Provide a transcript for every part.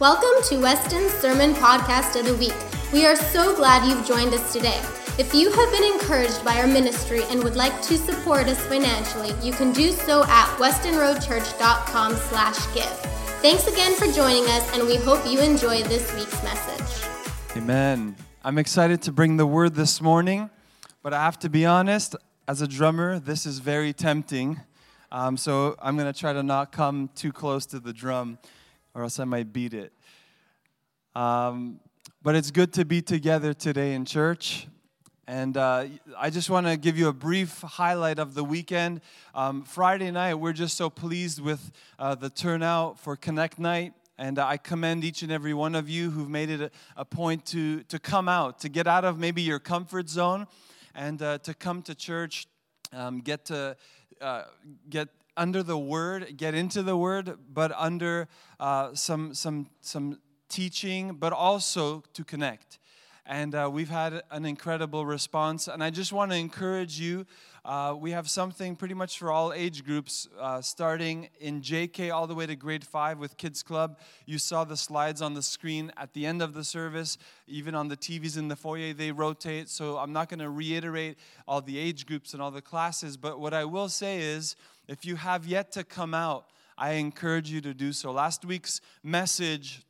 Welcome to Weston's Sermon Podcast of the Week. We are so glad you've joined us today. If you have been encouraged by our ministry and would like to support us financially, you can do so at westonroadchurch.com slash give. Thanks again for joining us, and we hope you enjoy this week's message. Amen. I'm excited to bring the word this morning, but I have to be honest, as a drummer, this is very tempting. Um, so I'm going to try to not come too close to the drum, or else I might beat it. Um, but it's good to be together today in church. And uh, I just want to give you a brief highlight of the weekend. Um, Friday night, we're just so pleased with uh, the turnout for Connect Night. And I commend each and every one of you who've made it a, point to, to come out, to get out of maybe your comfort zone, and uh, to come to church, um, get to uh, get under the word, get into the word, but under uh, some some some teaching, but also to connect. And uh, we've had an incredible response. And I just want to encourage you. Uh, we have something pretty much for all age groups, uh, starting in JK all the way to grade five with Kids Club. You saw the slides on the screen at the end of the service, even on the TVs in the foyer, they rotate. So I'm not going to reiterate all the age groups and all the classes. But what I will say is if you have yet to come out, I encourage you to do so. Last week's message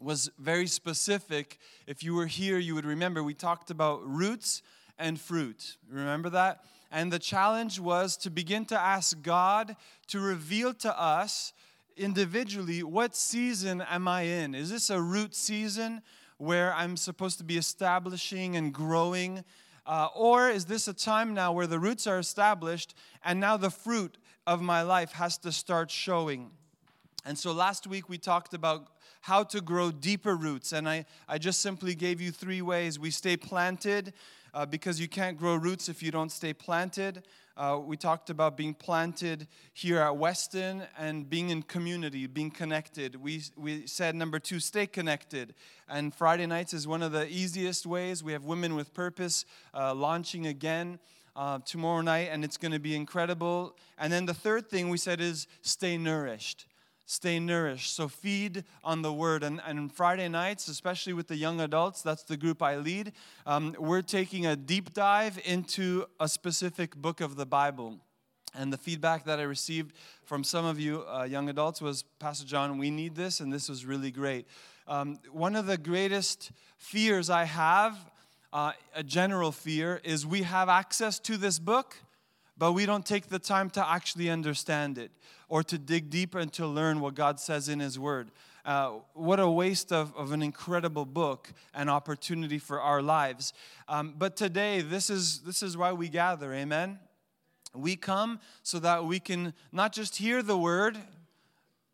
was very specific. If you were here, you would remember we talked about roots and fruit. Remember that? And the challenge was to begin to ask God to reveal to us individually what season am I in? Is this a root season where I'm supposed to be establishing and growing? Uh, or is this a time now where the roots are established and now the fruit of my life has to start showing? And so last week we talked about how to grow deeper roots. And I, I just simply gave you three ways. We stay planted uh, because you can't grow roots if you don't stay planted. Uh, we talked about being planted here at Weston and being in community, being connected. We, we said, number two, stay connected. And Friday nights is one of the easiest ways. We have Women with Purpose uh, launching again. Uh, tomorrow night, and it's going to be incredible. And then the third thing we said is stay nourished stay nourished. So feed on the word. And, and Friday nights, especially with the young adults, that's the group I lead, um, we're taking a deep dive into a specific book of the Bible. And the feedback that I received from some of you uh, young adults was, Pastor John, we need this, and this was really great. Um, one of the greatest fears I have, uh, a general fear, is we have access to this book, but we don't take the time to actually understand it or to dig deeper and to learn what God says in His Word. Uh, what a waste of, of an incredible book and opportunity for our lives. Um, but today, this is, this is why we gather, amen? We come so that we can not just hear the Word,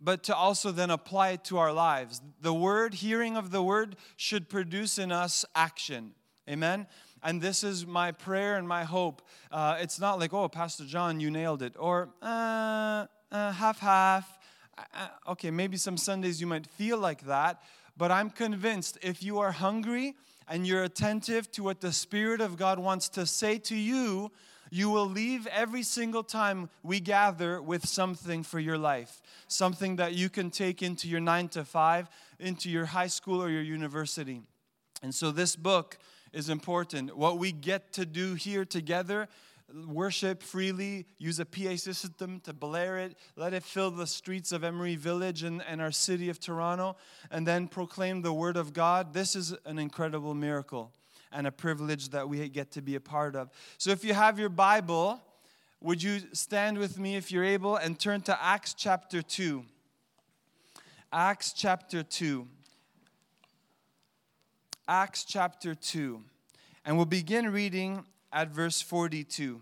but to also then apply it to our lives. The Word, hearing of the Word, should produce in us action, amen? And this is my prayer and my hope. Uh, it's not like, oh, Pastor John, you nailed it, or, uh, uh, half half. Uh, okay, maybe some Sundays you might feel like that, but I'm convinced if you are hungry and you're attentive to what the Spirit of God wants to say to you, you will leave every single time we gather with something for your life, something that you can take into your nine to five, into your high school or your university. And so this book is important. What we get to do here together worship freely, use a PA system to blare it, let it fill the streets of Emery Village and, and our city of Toronto, and then proclaim the Word of God. This is an incredible miracle and a privilege that we get to be a part of. So if you have your Bible, would you stand with me if you're able and turn to Acts chapter 2? Acts chapter 2. Acts chapter 2. And we'll begin reading at verse 42.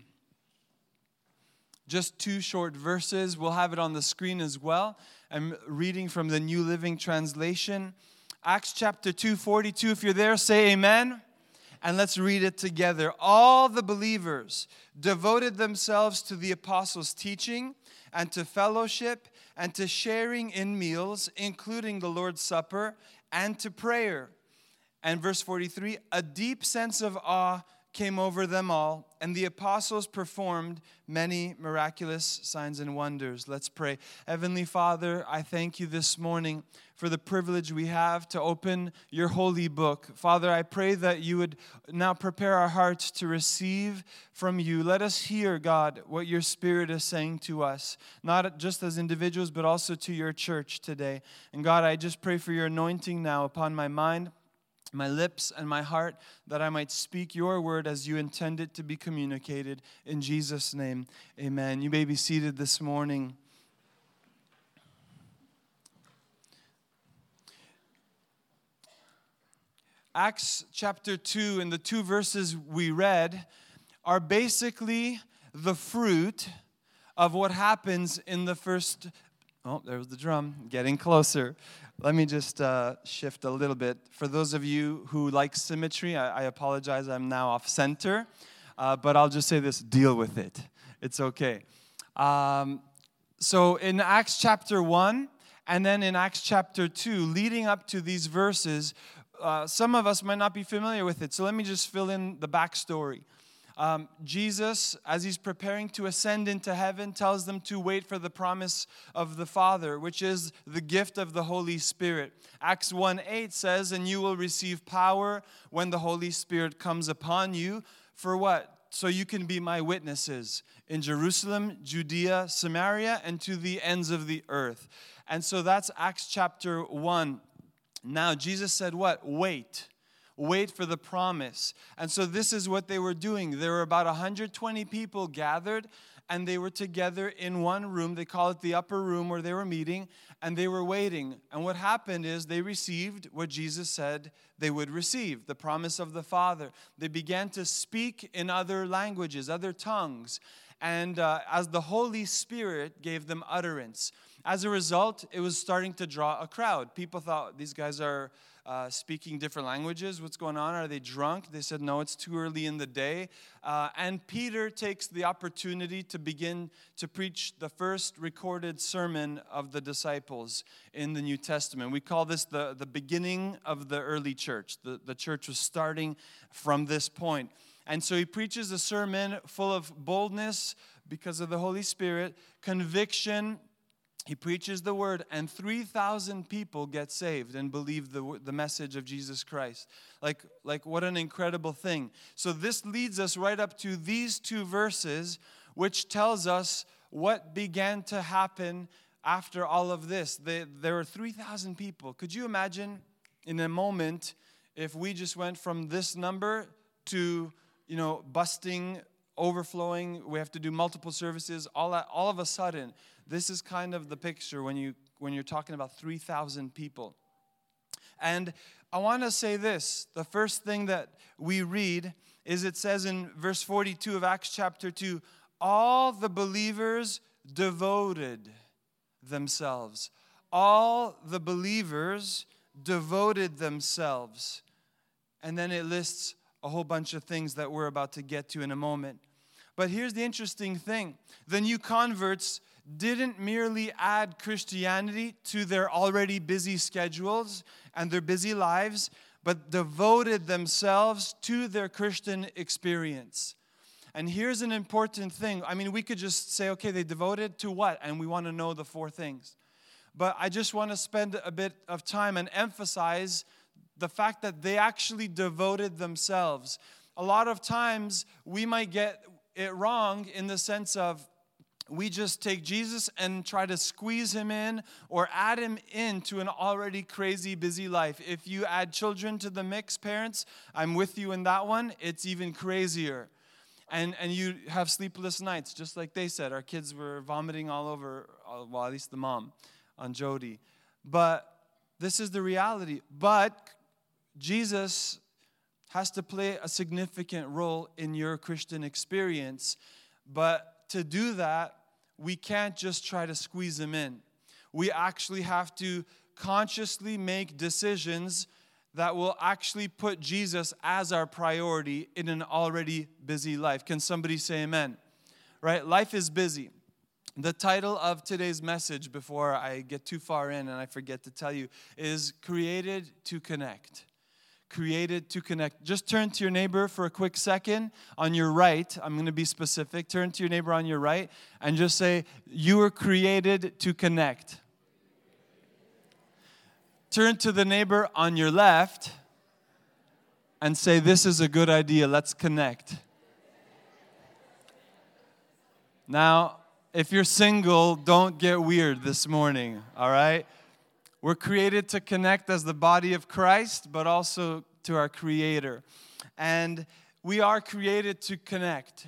Just two short verses. We'll have it on the screen as well. I'm reading from the New Living Translation. Acts chapter 2, 42. If you're there, say amen. And let's read it together. All the believers devoted themselves to the apostles' teaching and to fellowship and to sharing in meals, including the Lord's Supper, and to prayer. And verse 43 a deep sense of awe came over them all, and the apostles performed many miraculous signs and wonders. Let's pray. Heavenly Father, I thank you this morning for the privilege we have to open your holy book. Father, I pray that you would now prepare our hearts to receive from you. Let us hear, God, what your Spirit is saying to us, not just as individuals, but also to your church today. And God, I just pray for your anointing now upon my mind my lips and my heart, that I might speak your word as you intend it to be communicated. In Jesus' name, amen. You may be seated this morning. Acts chapter 2 and the two verses we read are basically the fruit of what happens in the first. Oh, there was the drum, getting closer. Let me just uh, shift a little bit. For those of you who like symmetry, I, I apologize, I'm now off center, uh, but I'll just say this deal with it. It's okay. Um, so in Acts chapter 1, and then in Acts chapter 2, leading up to these verses, uh, some of us might not be familiar with it. So let me just fill in the backstory. Um, Jesus, as he's preparing to ascend into heaven, tells them to wait for the promise of the Father, which is the gift of the Holy Spirit. Acts 1 8 says, And you will receive power when the Holy Spirit comes upon you. For what? So you can be my witnesses in Jerusalem, Judea, Samaria, and to the ends of the earth. And so that's Acts chapter 1. Now, Jesus said, What? Wait wait for the promise. And so this is what they were doing. There were about 120 people gathered and they were together in one room. They call it the upper room where they were meeting and they were waiting. And what happened is they received what Jesus said they would receive the promise of the Father. They began to speak in other languages, other tongues. And uh, as the Holy Spirit gave them utterance. As a result, it was starting to draw a crowd. People thought these guys are uh, speaking different languages. What's going on? Are they drunk? They said, No, it's too early in the day. Uh, and Peter takes the opportunity to begin to preach the first recorded sermon of the disciples in the New Testament. We call this the, the beginning of the early church. The, the church was starting from this point. And so he preaches a sermon full of boldness because of the Holy Spirit, conviction, he preaches the word, and 3,000 people get saved and believe the, the message of Jesus Christ. Like, like, what an incredible thing. So, this leads us right up to these two verses, which tells us what began to happen after all of this. There were 3,000 people. Could you imagine in a moment if we just went from this number to, you know, busting overflowing. We have to do multiple services. All, all of a sudden, this is kind of the picture when, you, when you're talking about 3,000 people. And I want to say this the first thing that we read is it says in verse 42 of Acts chapter 2 all the believers devoted themselves. All the believers devoted themselves. And then it lists a whole bunch of things that we're about to get to in a moment. But here's the interesting thing the new converts didn't merely add Christianity to their already busy schedules and their busy lives, but devoted themselves to their Christian experience. And here's an important thing. I mean, we could just say, okay, they devoted to what? And we want to know the four things. But I just want to spend a bit of time and emphasize the fact that they actually devoted themselves. A lot of times we might get it wrong in the sense of we just take Jesus and try to squeeze him in or add him into an already crazy busy life. If you add children to the mix, parents, I'm with you in that one. It's even crazier. And, and you have sleepless nights, just like they said. Our kids were vomiting all over, uh, well, at least the mom on Jody. But this is the reality. But Jesus has to play a significant role in your Christian experience. But to do that, we can't just try to squeeze him in. We actually have to consciously make decisions that will actually put Jesus as our priority in an already busy life. Can somebody say amen? Right? Life is busy. The title of today's message, before I get too far in and I forget to tell you, is Created to Connect created to connect. Just turn to your neighbor for a quick second. On your right, I'm going to be specific. Turn to your neighbor on your right and just say, You were created to connect. Turn to the neighbor on your left and say, This is a good idea. Let's connect. Now, if you're single, don't get weird this morning, all right? We're created to connect as the body of Christ, but also to our Creator. And we are created to connect.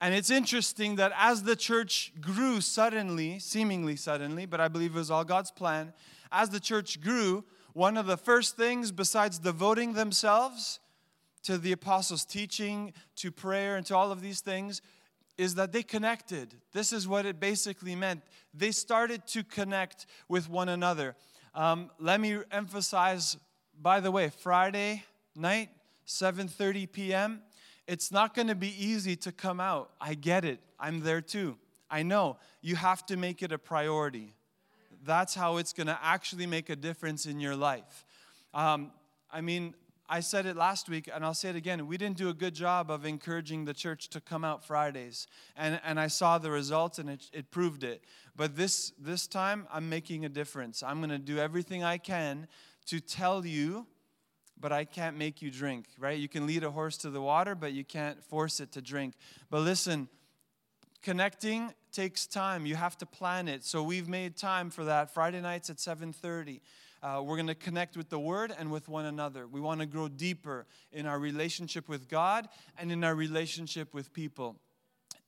And it's interesting that as the church grew suddenly, seemingly suddenly, but I believe it was all God's plan, as the church grew, one of the first things, besides devoting themselves to the apostles' teaching, to prayer, and to all of these things, is that they connected. This is what it basically meant. They started to connect with one another. Um, let me emphasize, by the way, Friday night, 7:30 p.m. It's not going to be easy to come out. I get it. I'm there too. I know. You have to make it a priority. That's how it's going to actually make a difference in your life. Um, I mean, I said it last week, and I'll say it again. We didn't do a good job of encouraging the church to come out Fridays. And, and I saw the results, and it, it proved it. But this, this time, I'm making a difference. I'm going to do everything I can to tell you, but I can't make you drink, right? You can lead a horse to the water, but you can't force it to drink. But listen, connecting takes time. You have to plan it. So we've made time for that Friday nights at 7:30. Uh, we're going to connect with the Word and with one another. We want to grow deeper in our relationship with God and in our relationship with people.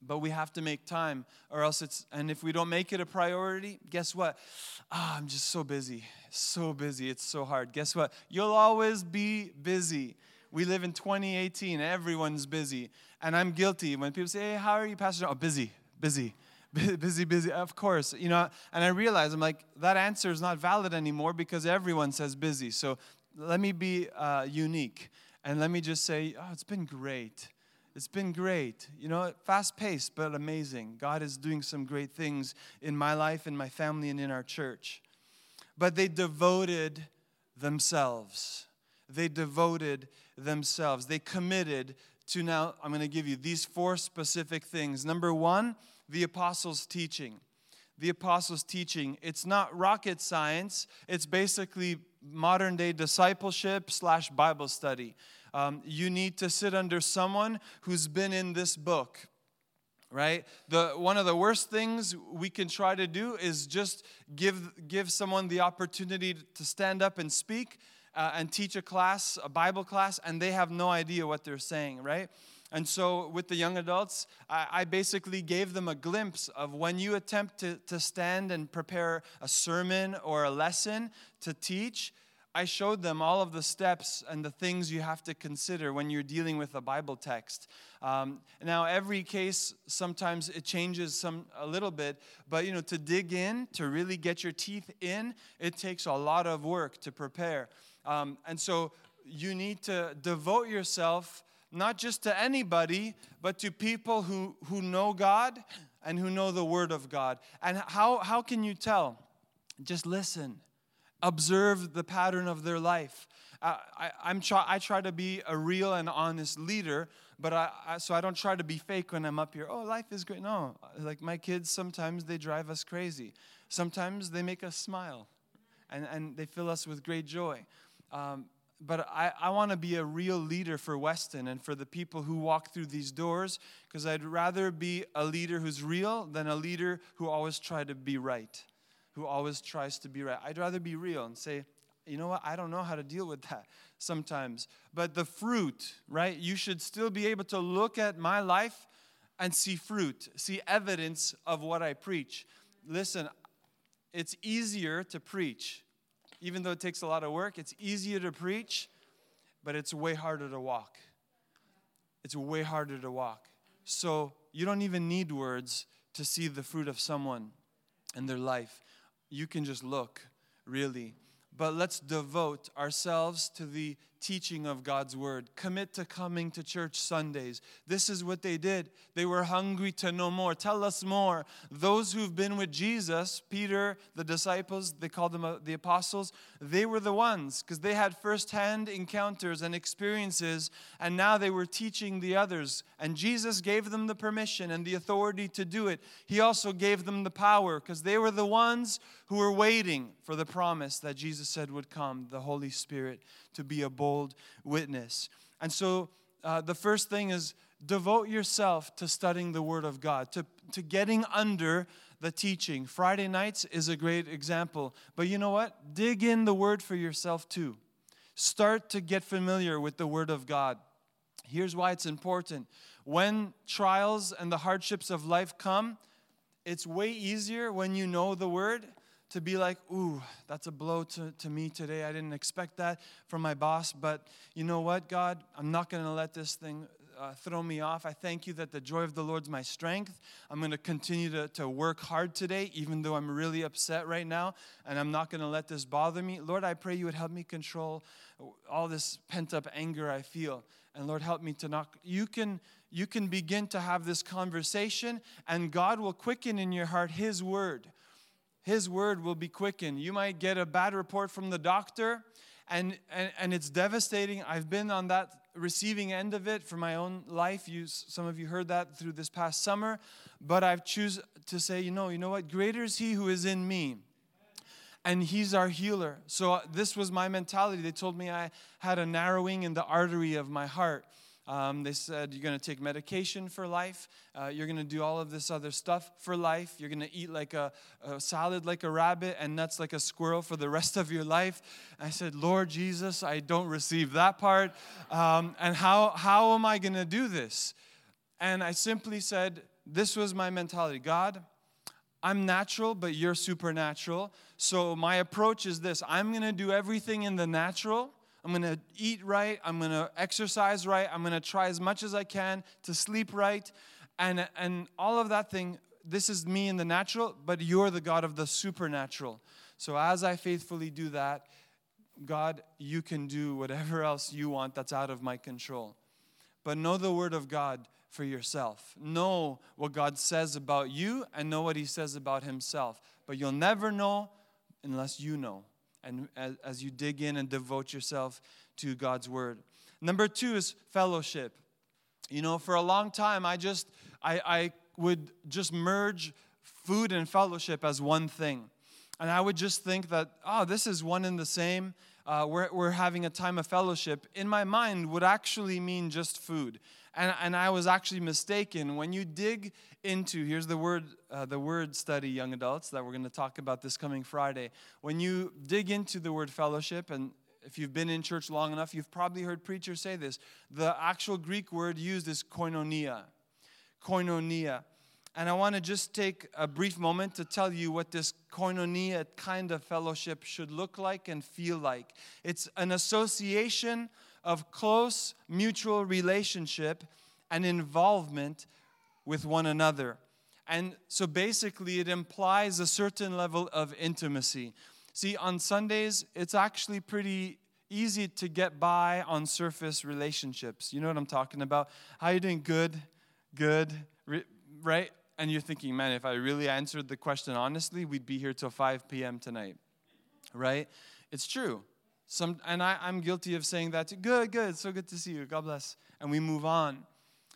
But we have to make time, or else it's, and if we don't make it a priority, guess what? Oh, I'm just so busy. So busy. It's so hard. Guess what? You'll always be busy. We live in 2018. Everyone's busy. And I'm guilty. When people say, hey, how are you, Pastor? Oh, busy, busy busy, busy. Of course, you know. And I realize I'm like that answer is not valid anymore because everyone says busy. So let me be uh, unique and let me just say, oh, it's been great. It's been great. You know, fast paced but amazing. God is doing some great things in my life, in my family, and in our church. But they devoted themselves. They devoted themselves. They committed to now, I'm going to give you these four specific things. Number one, the apostles' teaching. The apostles' teaching, it's not rocket science, it's basically modern day discipleship slash Bible study. Um, you need to sit under someone who's been in this book right the one of the worst things we can try to do is just give give someone the opportunity to stand up and speak uh, and teach a class a bible class and they have no idea what they're saying right and so, with the young adults, I, I, basically gave them a glimpse of when you attempt to, to stand and prepare a sermon or a lesson to teach. I showed them all of the steps and the things you have to consider when you're dealing with a Bible text. Um, now, every case sometimes it changes some a little bit, but you know to dig in, to really get your teeth in, it takes a lot of work to prepare. Um, and so you need to devote yourself not just to anybody, but to people who, who know God and who know the Word of God. And how, how can you tell? Just listen, observe the pattern of their life. Uh, I, I'm try, I try to be a real and honest leader, but I, I, so I don't try to be fake when I'm up here. Oh, life is great. No, like my kids, sometimes they drive us crazy. Sometimes they make us smile, and, and they fill us with great joy. Um, but I, I want to be a real leader for Weston and for the people who walk through these doors because I'd rather be a leader who's real than a leader who always try to be right, who always tries to be right. I'd rather be real and say, you know what, I don't know how to deal with that sometimes. But the fruit, right? You should still be able to look at my life and see fruit, see evidence of what I preach. Listen, it's easier to preach even though it takes a lot of work, it's easier to preach, but it's way harder to walk. It's way harder to walk. So you don't even need words to see the fruit of someone in their life. You can just look, really. but let's devote ourselves to the teaching of God's word. Commit to coming to church Sundays. This is what they did. They were hungry to know more. Tell us more. Those who've been with Jesus, Peter, the disciples, they called them uh, the apostles, they were the ones because they had firsthand encounters and experiences, and now they were teaching the others. And Jesus gave them the permission and the authority to do it. He also gave them the power because they were the ones who were waiting for the promise that Jesus said would come, the Holy Spirit, to be a bold witness. And so uh, the first thing is devote yourself to studying the Word of God, to, to getting under the teaching. Friday nights is a great example. But you know what? Dig in the Word for yourself too. Start to get familiar with the Word of God. Here's why it's important. When trials and the hardships of life come, it's way easier when you know the Word to be like, ooh, that's a blow to, to me today. I didn't expect that from my boss, but you know what, God? I'm not going to let this thing uh, throw me off. I thank you that the joy of the Lord's my strength. I'm going to continue to, to work hard today, even though I'm really upset right now, and I'm not going to let this bother me. Lord, I pray you would help me control all this pent up anger I feel. And Lord, help me to not. You can, you can begin to have this conversation, and God will quicken in your heart His word his word will be quickened. You might get a bad report from the doctor, and, and, and it's devastating. I've been on that receiving end of it for my own life. You, some of you heard that through this past summer, but I've choose to say, you know, you know what? Greater is He who is in me, and He's our healer. So uh, this was my mentality. They told me I had a narrowing in the artery of my heart. Um, they said you're going to take medication for life. Uh, you're going to do all of this other stuff for life. You're going to eat like a, a, salad like a rabbit and nuts like a squirrel for the rest of your life. I said, Lord Jesus, I don't receive that part. Um, and how, how am I going to do this? And I simply said, This was my mentality God, I'm natural, but you're supernatural. So my approach is this I'm going to do everything in the natural I'm going to eat right. I'm going to exercise right. I'm going to try as much as I can to sleep right. And, and all of that thing, this is me in the natural, but you're the God of the supernatural. So as I faithfully do that, God, you can do whatever else you want that's out of my control. But know the word of God for yourself. Know what God says about you and know what he says about himself. But you'll never know unless you know and as, as you dig in and devote yourself to God's word. Number two is fellowship. You know, for a long time, I just, I, I would just merge food and fellowship as one thing. And I would just think that, oh, this is one and the same. Uh, we're, we're having a time of fellowship. In my mind, would actually mean just food. And, and I was actually mistaken. When you dig into, here's the word, uh, the word study, young adults, that we're going to talk about this coming Friday. When you dig into the word fellowship, and if you've been in church long enough, you've probably heard preachers say this. The actual Greek word used is koinonia. Koinonia. And I want to just take a brief moment to tell you what this koinonia kind of fellowship should look like and feel like. It's an association of close mutual relationship and involvement with one another. And so basically, it implies a certain level of intimacy. See, on Sundays, it's actually pretty easy to get by on surface relationships. You know what I'm talking about? How you doing? Good, good, right? And you're thinking, man, if I really answered the question honestly, we'd be here till 5 p.m. tonight, right? It's true. Some, and I, I'm guilty of saying that too. Good, good, so good to see you. God bless. And we move on.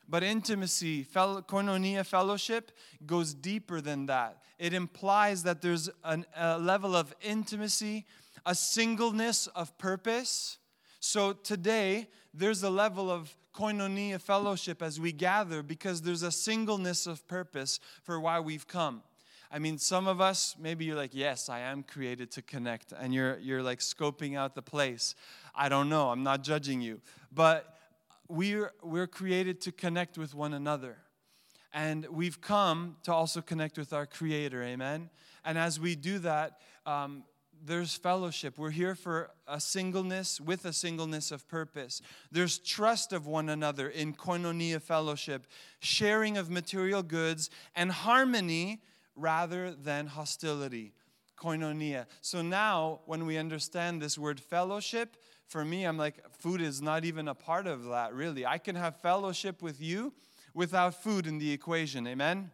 But intimacy, fellow, koinonia fellowship, goes deeper than that. It implies that there's an, a level of intimacy, a singleness of purpose. So today, there's a level of koinonia fellowship as we gather because there's a singleness of purpose for why we've come. I mean, some of us, maybe you're like, yes, I am created to connect, and you're, you're like scoping out the place. I don't know, I'm not judging you. But we're, we're created to connect with one another. And we've come to also connect with our Creator, amen? And as we do that, um, there's fellowship. We're here for a singleness with a singleness of purpose. There's trust of one another in koinonia fellowship, sharing of material goods, and harmony rather than hostility. koinonia. So now, when we understand this word fellowship, for me, I'm like, food is not even a part of that, really. I can have fellowship with you without food in the equation. Amen?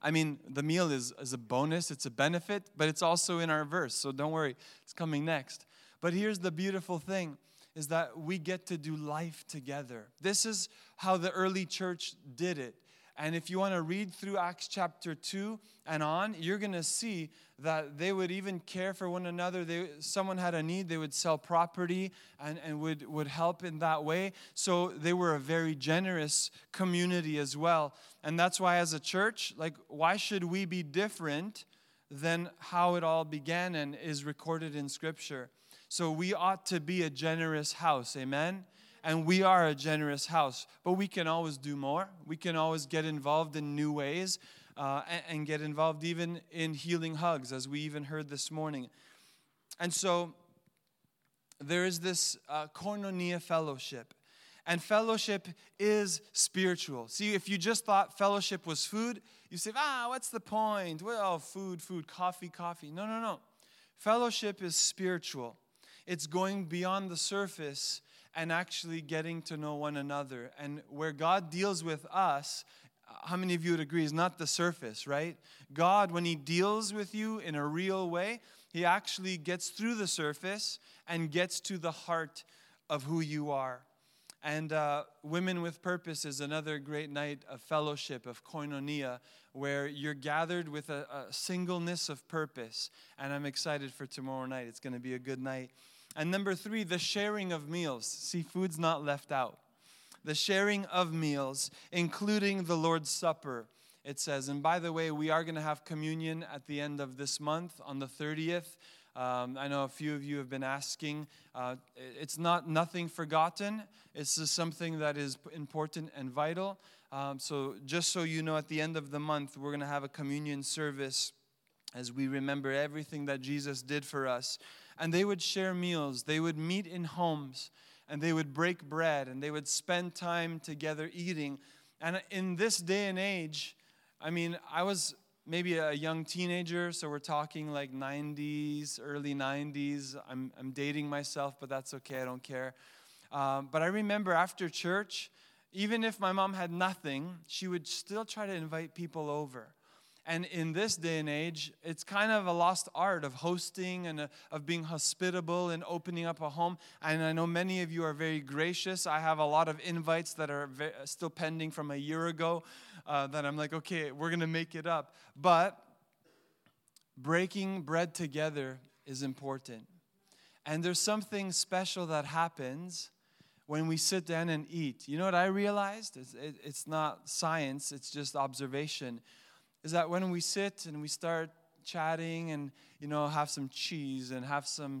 I mean, the meal is, is a bonus, it's a benefit, but it's also in our verse. So don't worry, it's coming next. But here's the beautiful thing is that we get to do life together. This is how the early church did it. And if you want to read through Acts chapter 2 and on, you're going to see that they would even care for one another. They, someone had a need, they would sell property and, and would, would help in that way. So they were a very generous community as well. And that's why, as a church, like, why should we be different than how it all began and is recorded in Scripture? So we ought to be a generous house. Amen and we are a generous house, but we can always do more. We can always get involved in new ways uh, and, and, get involved even in healing hugs, as we even heard this morning. And so there is this uh, fellowship. And fellowship is spiritual. See, if you just thought fellowship was food, you say, ah, what's the point? Well, food, food, coffee, coffee. No, no, no. Fellowship is spiritual, it's going beyond the surface and actually getting to know one another. And where God deals with us, how many of you would agree, is not the surface, right? God, when He deals with you in a real way, He actually gets through the surface and gets to the heart of who you are. And uh, Women with Purpose is another great night of fellowship, of koinonia, where you're gathered with a, a singleness of purpose. And I'm excited for tomorrow night. It's going to be a good night. And number three, the sharing of meals. See, food's not left out. The sharing of meals, including the Lord's Supper, it says. And by the way, we are going to have communion at the end of this month on the 30th. Um, I know a few of you have been asking. Uh, it's not nothing forgotten. It's just something that is important and vital. Um, so, just so you know, at the end of the month, we're going to have a communion service as we remember everything that Jesus did for us and they would share meals. They would meet in homes and they would break bread and they would spend time together eating. And in this day and age, I mean, I was maybe a young teenager, so we're talking like 90s, early 90s. I'm, I'm dating myself, but that's okay, I don't care. Um, but I remember after church, even if my mom had nothing, she would still try to invite people over. And in this day and age, it's kind of a lost art of hosting and uh, of being hospitable and opening up a home. And I know many of you are very gracious. I have a lot of invites that are very, still pending from a year ago uh, that I'm like, okay, we're going to make it up. But breaking bread together is important. And there's something special that happens when we sit down and eat. You know what I realized? It's, it, it's not science, it's just observation is that when we sit and we start chatting and you know have some cheese and have some salad